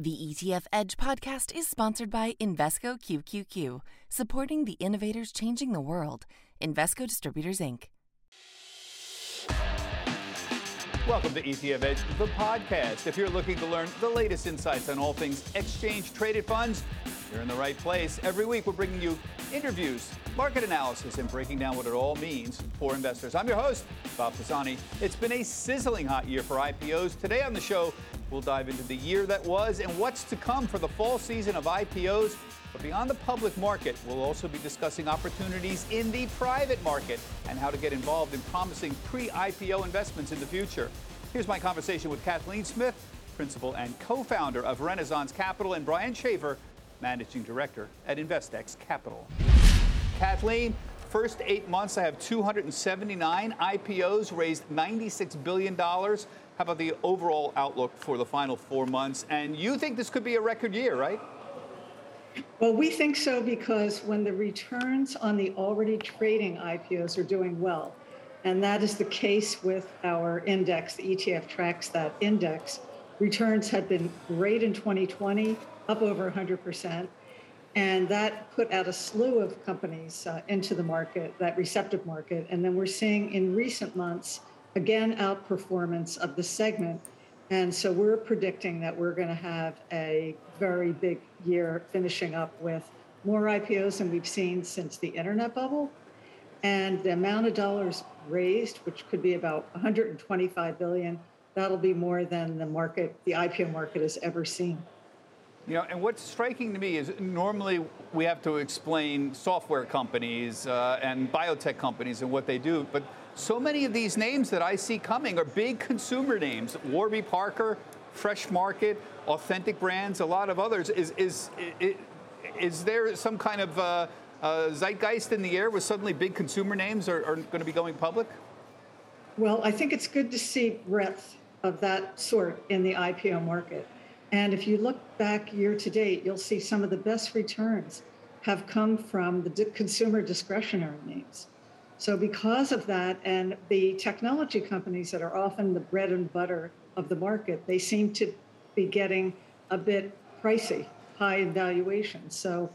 The ETF Edge podcast is sponsored by Invesco QQQ, supporting the innovators changing the world. Invesco Distributors, Inc. Welcome to ETF Edge, the podcast. If you're looking to learn the latest insights on all things exchange traded funds, you're in the right place. Every week, we're bringing you interviews, market analysis, and breaking down what it all means for investors. I'm your host, Bob Pisani. It's been a sizzling hot year for IPOs. Today on the show, we'll dive into the year that was and what's to come for the fall season of IPOs. But beyond the public market, we'll also be discussing opportunities in the private market and how to get involved in promising pre IPO investments in the future. Here's my conversation with Kathleen Smith, principal and co founder of Renaissance Capital, and Brian Shaver, managing director at InvestX Capital. Kathleen, first eight months, I have 279 IPOs, raised $96 billion. How about the overall outlook for the final four months? And you think this could be a record year, right? Well, we think so because when the returns on the already trading IPOs are doing well, and that is the case with our index, the ETF tracks that index, returns had been great in 2020, up over 100%. And that put out a slew of companies uh, into the market, that receptive market. And then we're seeing in recent months, again, outperformance of the segment. And so we're predicting that we're going to have a very big year finishing up with more IPOs than we've seen since the internet bubble. And the amount of dollars raised, which could be about 125 billion, that'll be more than the market, the IPO market has ever seen. You know, and what's striking to me is normally we have to explain software companies uh, and biotech companies and what they do, but so many of these names that I see coming are big consumer names. Warby Parker, Fresh Market, Authentic Brands, a lot of others. Is is is, is there some kind of uh, uh, zeitgeist in the air where suddenly big consumer names are, are going to be going public? Well, I think it's good to see breadth of that sort in the IPO market. And if you look back year to date, you'll see some of the best returns have come from the consumer discretionary names. So, because of that, and the technology companies that are often the bread and butter of the market, they seem to be getting a bit pricey, high in valuation. So,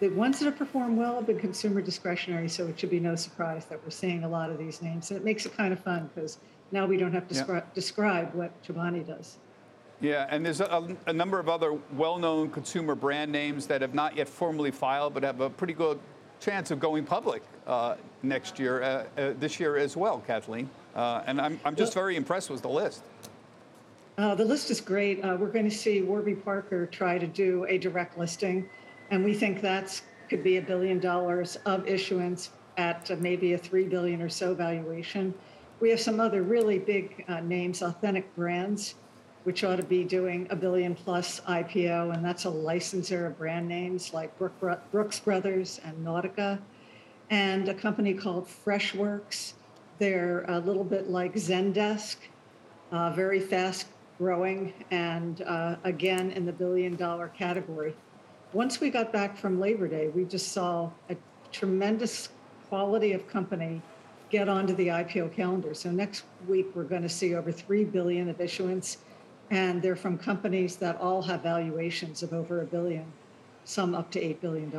the ones that have performed well have been consumer discretionary. So, it should be no surprise that we're seeing a lot of these names. And it makes it kind of fun because now we don't have to yep. describe what Chobani does. Yeah, and there's a, a number of other well-known consumer brand names that have not yet formally filed, but have a pretty good chance of going public uh, next year, uh, uh, this year as well, Kathleen. Uh, and I'm, I'm just very impressed with the list. Uh, the list is great. Uh, we're going to see Warby Parker try to do a direct listing, and we think that could be a billion dollars of issuance at maybe a three billion or so valuation. We have some other really big names, authentic brands which ought to be doing a billion plus IPO, and that's a licensor of brand names like Brooks Brothers and Nautica, and a company called Freshworks. They're a little bit like Zendesk, uh, very fast growing, and uh, again in the billion dollar category. Once we got back from Labor Day, we just saw a tremendous quality of company get onto the IPO calendar. So next week we're going to see over 3 billion of issuance and they're from companies that all have valuations of over a billion, some up to $8 billion.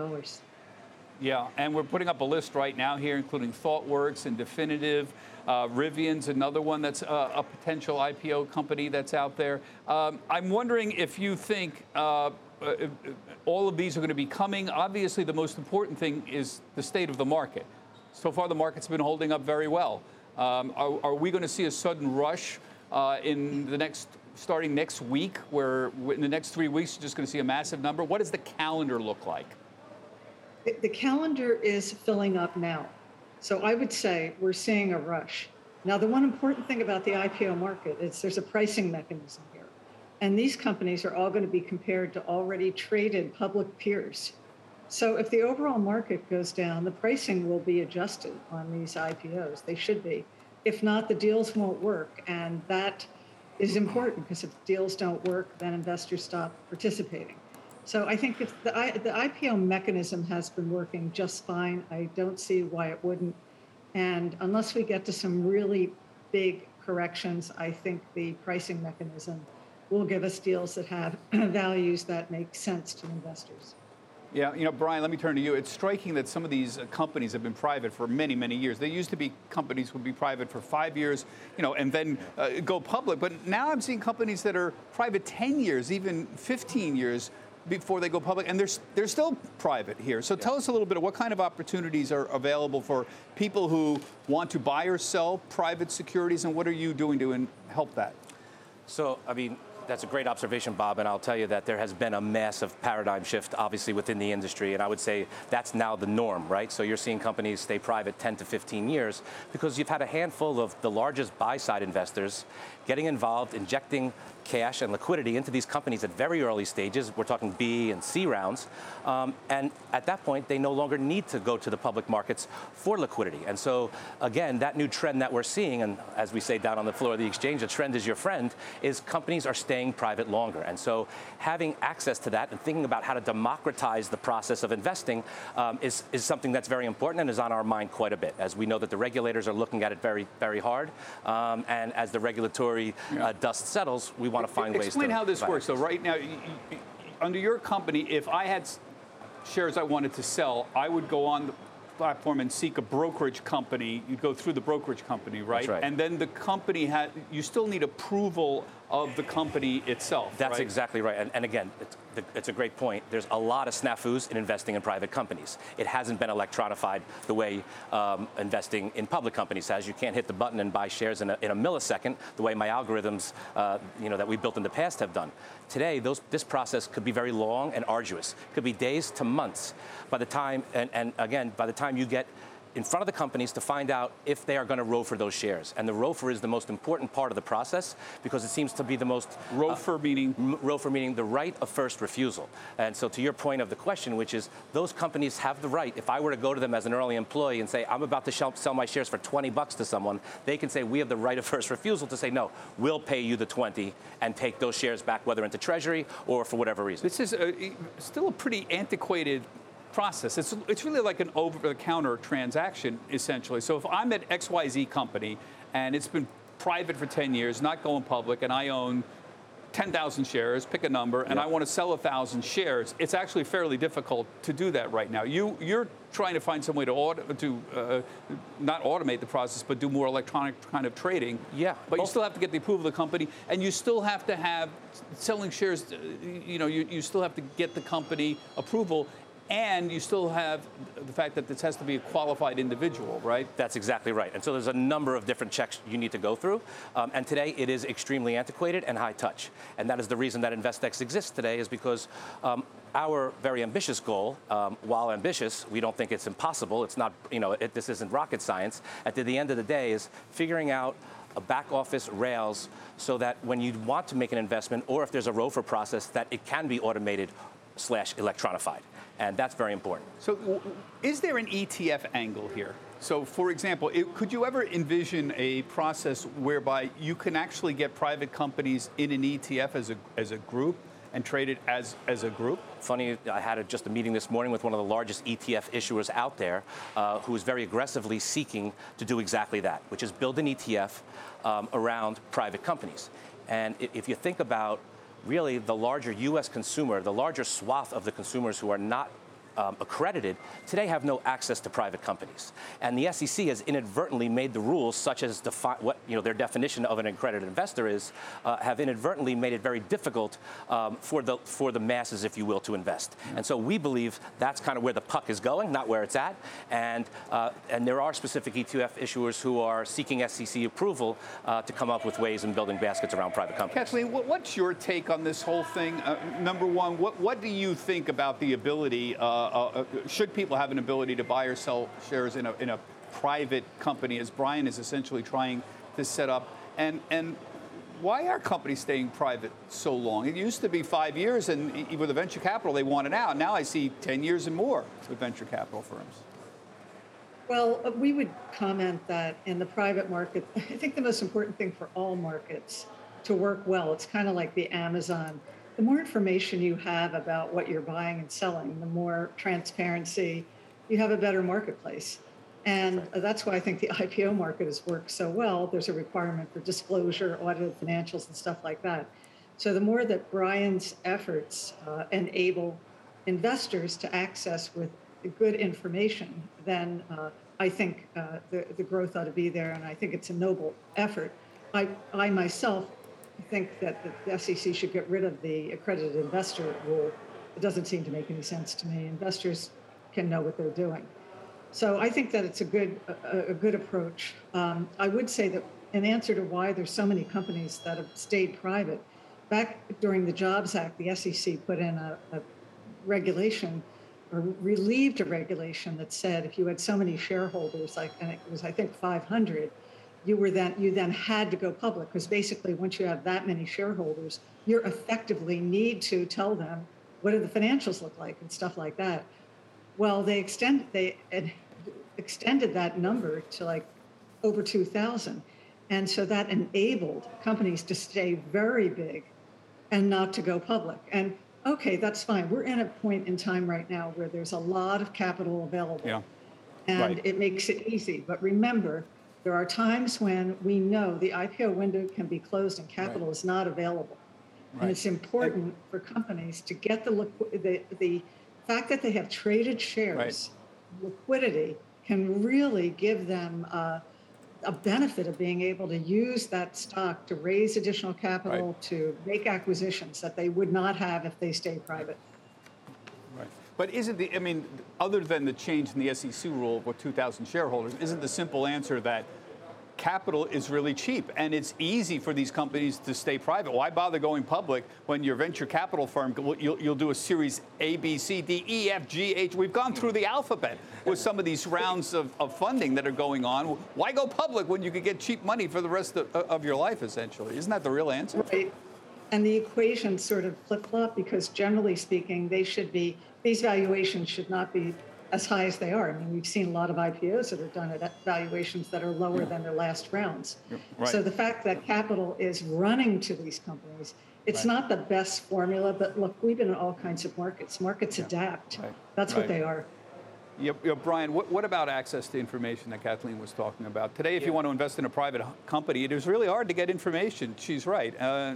Yeah, and we're putting up a list right now here, including ThoughtWorks and Definitive. Uh, Rivian's another one that's a potential IPO company that's out there. Um, I'm wondering if you think uh, uh all of these are going to be coming. Obviously, the most important thing is the state of the market. So far, the market's been holding up very well. Um, are, are, we going to see a sudden rush uh, in the next starting next week, where in the next three weeks you're just going to see a massive number? What does the calendar look like? The calendar is filling up now. So I would say we're seeing a rush. Now, the one important thing about the IPO market is there's a pricing mechanism here. And these companies are all going to be compared to already traded public peers. So if the overall market goes down, the pricing will be adjusted on these IPOs. They should be. If not, the deals won't work. And that is important because if deals don't work, then investors stop participating. So I think if the, the IPO mechanism has been working just fine, I don't see why it wouldn't. And unless we get to some really big corrections, I think the pricing mechanism will give us deals that have values that make sense to investors. Yeah, you know, Brian, let me turn to you. It's striking that some of these uh, companies have been private for many, many years. They used to be companies would be private for five years, you know, and then uh, go public. But now I'm seeing companies that are private 10 years, even 15 years before they go public, and they're, they're still private here. So yeah. tell us a little bit of what kind of opportunities are available for people who want to buy or sell private securities, and what are you doing to help that? So, I mean, that's a great observation, Bob, and I'll tell you that there has been a massive paradigm shift, obviously, within the industry, and I would say that's now the norm, right? So you're seeing companies stay private 10 to 15 years because you've had a handful of the largest buy-side investors getting involved, injecting cash and liquidity into these companies at very early stages. We're talking B and C rounds. Um, and at that point, they no longer need to go to the public markets for liquidity. And so, again, that new trend that we're seeing, and as we say down on the floor of the exchange, a trend is your friend, is companies are staying private longer. And so, having access to that and thinking about how to democratize the process of investing um, is, is something that's very important and is on our mind quite a bit, as we know that the regulators are looking at it very, very hard. Um, and as the regulatory uh, dust settles, we want to find ways Explain to. how this works. So, right now, under your company, if I had shares I wanted to sell, I would go on the platform and seek a brokerage company. You go through the brokerage company, right? right. And then the company had, you still need approval of the company itself. That's right? exactly right. And, and again, it's, a great point. There's a lot of snafus in investing in private companies. It hasn't been electronified the way um, investing in public companies has. You can't hit the button and buy shares in a, in a millisecond the way my algorithms, uh, you know, that we built in the past have done. Today, those, this process could be very long and arduous. It could be days to months. By the time, and, and again, by the time you get in front of the companies to find out if they are going to ROFR those shares. And the ROFR is the most important part of the process because it seems to be the most ROFR uh, meaning ROFR meaning the right of first refusal. And so to your point of the question, which is those companies have the right. If I were to go to them as an early employee and say I'm about to sell my shares for 20 bucks to someone, they can say we have the right of first refusal to say no, we'll pay you the 20 and take those shares back whether into treasury or for whatever reason. This is a, still a pretty antiquated process. It's, it's really like an over-the-counter transaction, essentially. So if I'm at XYZ company and it's been private for 10 years, not going public, and I own 10,000 shares, pick a number, and yep. I want to sell 1,000 shares, it's actually fairly difficult to do that right now. You, you're trying to find some way to, auto, to uh, not automate the process, but do more electronic kind of trading. Yeah. But you still have to get the approval of the company, and you still have to have selling shares, uh, you know, you, you still have to get the company approval and you still have the fact that this has to be a qualified individual, right? That's exactly right. And so there's a number of different checks you need to go through. Um, and today it is extremely antiquated and high touch. And that is the reason that InvestX exists today is because um, our very ambitious goal, um, while ambitious, we don't think it's impossible. It's not, you know, it, this isn't rocket science. At the, end of the day is figuring out back office rails so that when you want to make an investment or if there's a ROFR process that it can be automated slash electronified and that's very important. So, is there an ETF angle here? So, for example, it, could you ever envision a process whereby you can actually get private companies in an ETF as a, as a group and trade it as, as a group? Funny, I had a, just a meeting this morning with one of the largest ETF issuers out there uh, who is very aggressively seeking to do exactly that, which is build an ETF um, around private companies. And if you think about really the larger U.S. consumer, the larger swath of the consumers who are not um, accredited today have no access to private companies. And the SEC has inadvertently made the rules, such as defi- what you know their definition of an accredited investor is, uh, have inadvertently made it very difficult um, for the for the masses, if you will, to invest. Mm-hmm. And so we believe that's kind of where the puck is going, not where it's at. And uh, and there are specific ETF issuers who are seeking SEC approval uh, to come up with ways in building baskets around private companies. Kathleen, what's your take on this whole thing? Uh, number one, what what do you think about the ability? Uh, uh, should people have an ability to buy or sell shares in a, in a private company, as Brian is essentially trying to set up? And, and why are companies staying private so long? It used to be five years, and with the venture capital, they wanted out. Now I see 10 years and more with venture capital firms. Well, uh, we would comment that in the private market, I think the most important thing for all markets to work well, it's kind of like the Amazon the more information you have about what you're buying and selling, the more transparency, you have a better marketplace. And that's why I think the IPO market has worked so well. There's a requirement for disclosure, audited financials, and stuff like that. So the more that Brian's efforts uh, enable investors to access with good information, then uh, I think uh, the, the growth ought to be there, and I think it's a noble effort. I, I myself think that the SEC should get rid of the accredited investor rule. It doesn't seem to make any sense to me. Investors can know what they're doing. So I think that it's a good a, a good approach. Um, I would say that in answer to why there's so many companies that have stayed private, back during the Jobs Act, the SEC put in a, a regulation or relieved a regulation that said if you had so many shareholders, like and it was I think 500, you were then you then had to go public because basically once you have that many shareholders, you effectively need to tell them what do the financials look like and stuff like that. Well, they extend they extended that number to like over 2,000, and so that enabled companies to stay very big and not to go public. And okay, that's fine. We're in a point in time right now where there's a lot of capital available. Yeah. And Right. it makes it easy. But remember, there are times when we know the IPO window can be closed and capital is not available. Right. And it's important for companies to get the, the, the fact that they have traded shares, liquidity can really give them uh, a benefit of being able to use that stock to raise additional capital, Right. to make acquisitions that they would not have if they stay private. But isn't the, I mean, other than the change in the SEC rule with 2,000 shareholders, isn't the simple answer that capital is really cheap and it's easy for these companies to stay private? Why bother going public when your venture capital firm, you'll, you'll do a series A, B, C, D, E, F, G, H. We've gone through the alphabet with some of these rounds of, of funding that are going on. Why go public when you could get cheap money for the rest of, of your life, essentially? Isn't that the real answer? Right. And the equations sort of flip flop because generally speaking, they should be, these valuations should not be as high as they are. I mean, we've seen a lot of IPOs that are done at valuations that are lower than their last rounds. Right. So the fact that capital is running to these companies, it's Right. not the best formula, but look, we've been in all kinds of markets. Markets adapt. Right. That's what they are. Yeah, yeah, Brian, what, what about access to information that Kathleen was talking about? Today, if you want to invest in a private company, it is really hard to get information. She's right. Uh,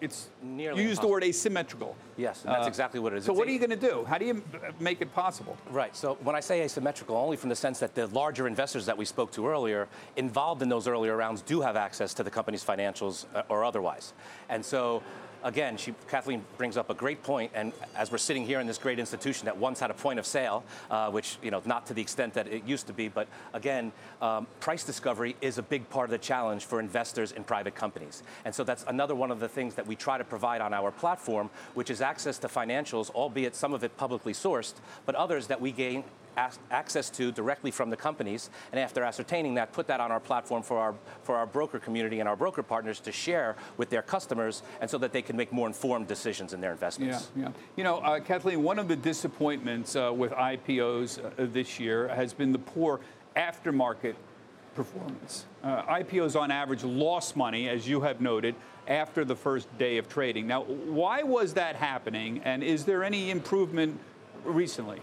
it's Nearly you used the word asymmetrical. Yes, and that's Uh, exactly what it is. So It's what a- are you going to do? How do you make it possible? Right. So when I say asymmetrical, only from the sense that the larger investors that we spoke to earlier, involved in those earlier rounds, do have access to the company's financials uh, or otherwise. And so, again, she, Kathleen brings up a great. And as we're sitting here in this great institution that once had a point of sale, uh, which you know not to the extent that it used to be, but again, um, price discovery is a big part of the challenge for investors in private companies. And so that's another one of the things that we try to provide on our platform, which is access to financials, albeit some of it publicly sourced, but others that we gain access to directly from the companies, and after ascertaining that, put that on our platform for our for our broker community and our broker partners to share with their customers, and so that they can make more informed decisions in their investments. yeah. Yeah. You know, uh, Kathleen, one of the disappointments uh, with IPOs uh, this year has been the poor aftermarket performance. Uh, IPOs on average lost money, as you have noted, after the first day of trading. Now, why was that happening, and is there any improvement recently?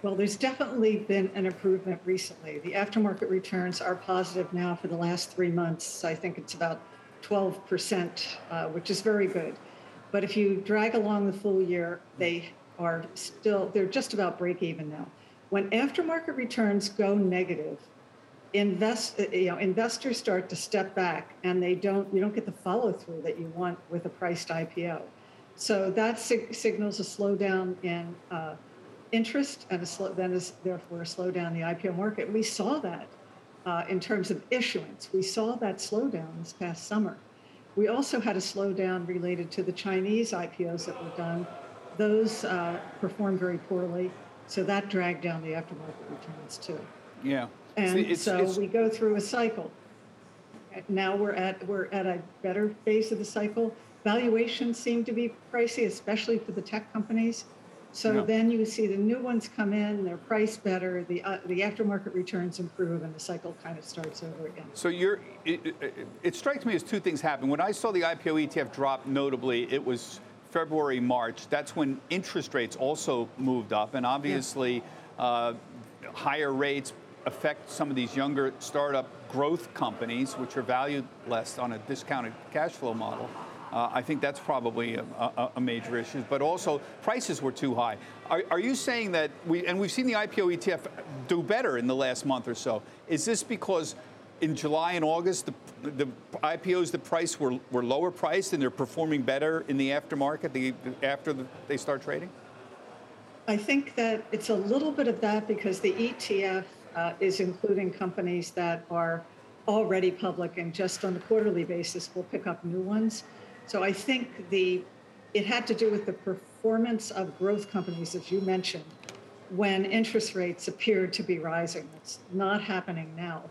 Well, there's definitely been an improvement recently. The aftermarket returns are positive now for the last three months. I think it's about 12%, uh, which is very good. But if you drag along the full year, they are still, they're just about break even now. When aftermarket returns go negative, invest, uh, you know, investors start to step back and they don't, you don't get the follow through that you want with a priced IPO. So that sig- signals a slowdown in uh, interest and a slow, then is therefore a slowdown in the IPO market. We saw that uh, in terms of issuance. We saw that slowdown this past summer. We also had a slowdown related to the Chinese IPOs that were done. Those uh, performed very poorly, so that dragged down the aftermarket returns too. Yeah. And it's- so it's- we go through a cycle. Now we're at we're at a better phase of the cycle. Valuations seem to be pricey, especially for the tech companies. So Yeah. then you see the new ones come in, they're priced better, the uh, the aftermarket returns improve, and the cycle kind of starts over again. So you're, it, it, it strikes me as two things happen. When I saw the IPO ETF drop notably, it was February, March. That's when interest rates also moved up, and obviously uh, higher rates affect some of these younger startup growth companies, which are valued less on a discounted cash flow model. Uh, I think that's probably a, a, a, major issue, but also prices were too high. Are, are, you saying that we, and we've seen the IPO ETF do better in the last month or so, is this because in July and August, the, the IPOs, the price were, were lower priced and they're performing better in the aftermarket the, after the, they start trading? I think that it's a little bit of that because the ETF uh, is including companies that are already public and just on a quarterly basis will pick up new ones. So I think the it had to do with the performance of growth companies, as you mentioned, when interest rates appeared to be rising. It's not happening now.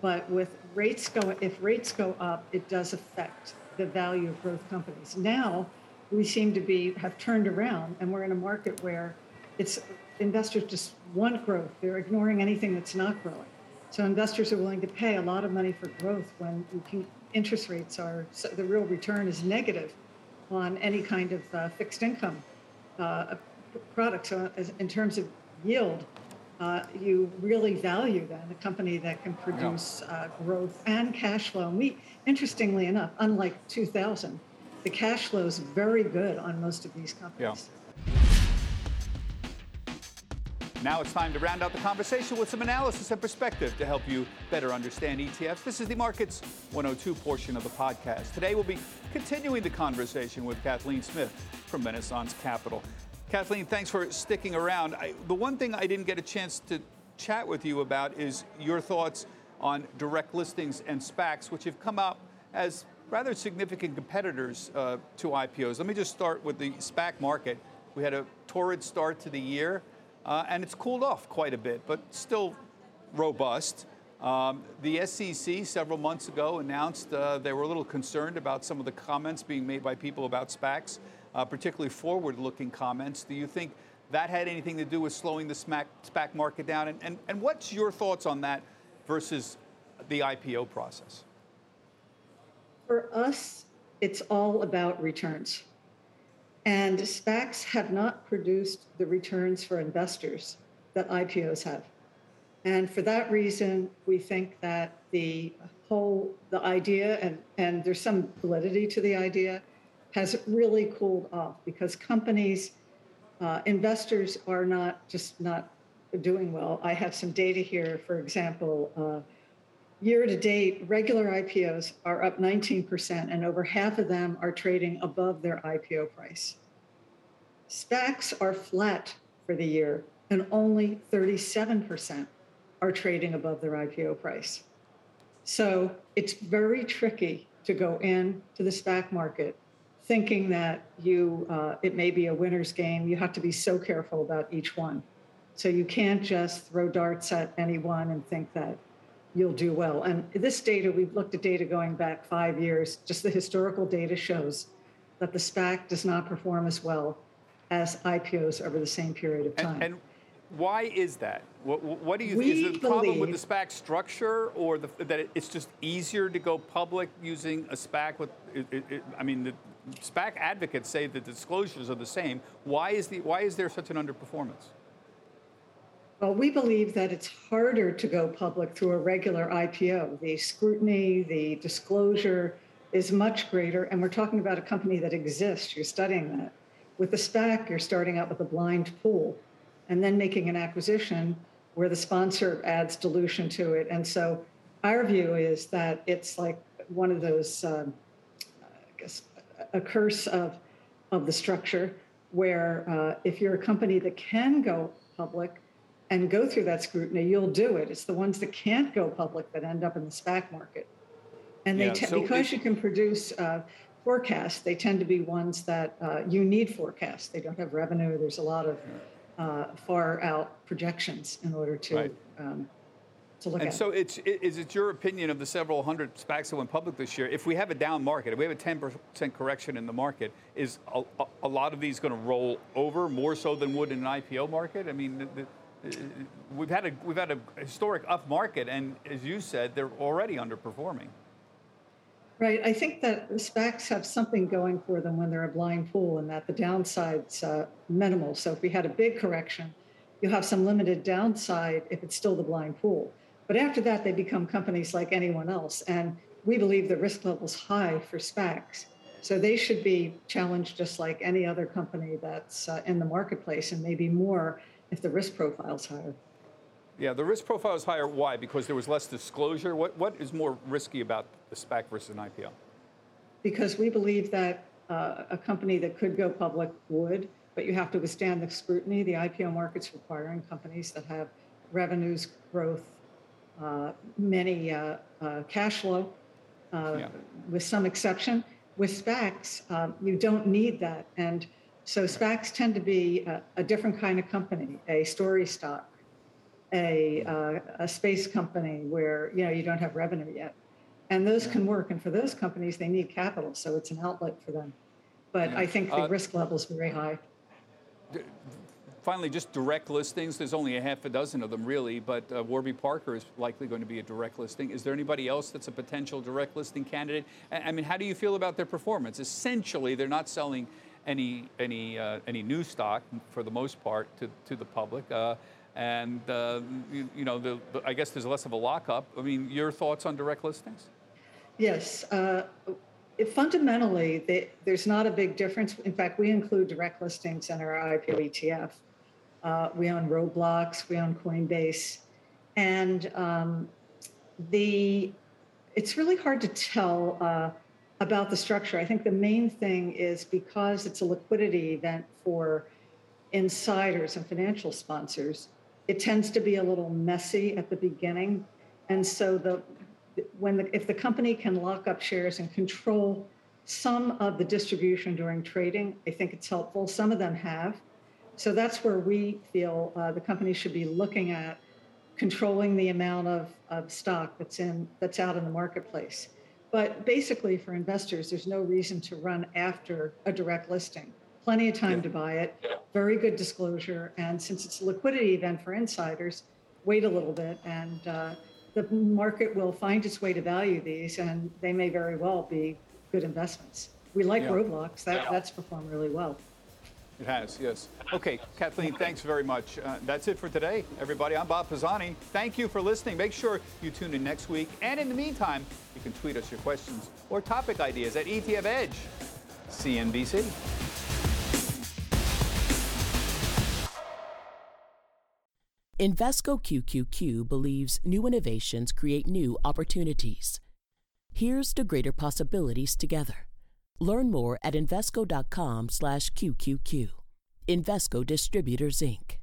But with rates go, if rates go up, it does affect the value of growth companies. Now we seem to be have turned around, and we're in a market where it's investors just want growth. They're ignoring anything that's not growing. So investors are willing to pay a lot of money for growth when you can, interest rates are so the real return is negative on any kind of uh, fixed income uh, product. So in terms of yield, uh, you really value then a company that can produce uh, growth and cash flow. And we, interestingly enough, unlike 2000, the cash flow is very good on most of these companies. Yeah. Now it's time to round out the conversation with some analysis and perspective to help you better understand ETFs. This is the Markets 102 portion of the podcast. Today we'll be continuing the conversation with Kathleen Smith from Renaissance Capital. Kathleen, thanks for sticking around. I, the one thing I didn't get a chance to chat with you about is your thoughts on direct listings and SPACs, which have come out as rather significant competitors uh, to IPOs. Let me just start with the SPAC market. We had a torrid start to the year, uh, and it's cooled off quite a bit, but still robust. Um, the SEC several months ago announced uh, they were a little concerned about some of the comments being made by people about SPACs uh, particularly forward looking comments. Do you think that had anything to do with slowing the SPAC market down? And, and, and what's your thoughts on that versus the IPO process? For us, it's all about returns. And SPACs have not produced the returns for investors that IPOs have. And for that reason, we think that the whole, the idea, and, and there's some validity to the idea, has really cooled off because companies, uh, investors are not just not doing well. I have some data here. For example, uh, year to date, regular IPOs are up 19%, and over half of them are trading above their IPO price. SPACs are flat for the year, and only 37% are trading above their IPO price. So it's very tricky to go into the SPAC market thinking that you uh, it may be a winner's game. You have to be so careful about each one. So you can't just throw darts at any one and think that you'll do well. And this data, we've looked at data going back five years. Just the historical data shows that the SPAC does not perform as well as IPOs over the same period of time. And, and why is that? What, what do you think? Is the problem with the SPAC structure, or the, that it's just easier to go public using a SPAC? With, it, it, I mean, the SPAC advocates say the disclosures are the same. Why is, the, why is there such an underperformance? Well, we believe that it's harder to go public through a regular IPO. The scrutiny, the disclosure is much greater, and we're talking about a company that exists. You're studying that. With the SPAC, you're starting out with a blind pool and then making an acquisition where the sponsor adds dilution to it. And so our view is that it's like one of those, um, I guess, a curse of, of the structure where uh, if you're a company that can go public and go through that scrutiny, you'll do it. It's the ones that can't go public that end up in the SPAC market. And they yeah, te- so because you can produce uh, forecasts, they tend to be ones that uh, you need forecasts. They don't have revenue. There's a lot of uh, far out projections in order to right. um, to look and at. so, it's, is it your opinion of the several hundred SPACs that went public this year? If we have a down market, if we have a 10% correction in the market, is a, a lot of these going to roll over more so than would in an IPO market? I mean, the, the, we've had a we've had a historic up market, and as you said, they're already underperforming. Right. I think that SPACs have something going for them when they're a blind pool, and that the downside's uh, minimal. So if we had a big correction, you'll have some limited downside if it's still the blind pool. But after that, they become companies like anyone else. And we believe the risk level's high for SPACs. So they should be challenged just like any other company that's uh, in the marketplace, and maybe more if the risk profile is higher. Yeah, the risk profile is higher. Why? Because there was less disclosure. What what is more risky about the SPAC versus an IPO? Because we believe that uh, a company that could go public would, but you have to withstand the scrutiny. The IPO market's requiring companies that have revenues, growth, uh, many uh, uh cash flow, uh, yeah. with some exception. With SPACs, um, you don't need that, and so SPACs tend to be a, a different kind of company, a story stock, a, uh, a space company where you know you don't have revenue yet, and those can work. And for those companies, they need capital, so it's an outlet for them. But yeah. I think the uh, risk level is very high. Finally, just direct listings. There's only a half a dozen of them, really, but uh, Warby Parker is likely going to be a direct listing. Is there anybody else that's a potential direct listing candidate? I mean, how do you feel about their performance? Essentially, they're not selling any any uh, any new stock for the most part to, to the public. Uh, and uh, you, you, know, the, the, I guess there's less of a lockup. I mean, your thoughts on direct listings? Yes, uh, fundamentally, there's not a big difference. In fact, we include direct listings in our IPO ETF. Uh, we own Roblox, we own Coinbase, and um, the it's really hard to tell about the structure. I think the main thing is because it's a liquidity event for insiders and financial sponsors, it tends to be a little messy at the beginning. And so the when the, if the company can lock up shares and control some of the distribution during trading, I think it's helpful. Some of them have. So that's where we feel uh, the company should be looking at controlling the amount of, of stock that's in that's out in the marketplace. But basically, for investors, there's no reason to run after a direct listing. Plenty of time yeah. to buy it, very good disclosure. And since it's a liquidity event for insiders, wait a little bit and uh, the market will find its way to value these and they may very well be good investments. We like yeah. Roblox, that, that's performed really well. It has, yes. Okay, Kathleen, thanks very much. Uh, that's it for today, everybody. I'm Bob Pisani. Thank you for listening. Make sure you tune in next week. And in the meantime, you can tweet us your questions or topic ideas at ETF Edge, CNBC. Invesco QQQ believes new innovations create new opportunities. Here's to greater possibilities together. Learn more at Invesco.com slash QQQ. Invesco Distributors, Inc.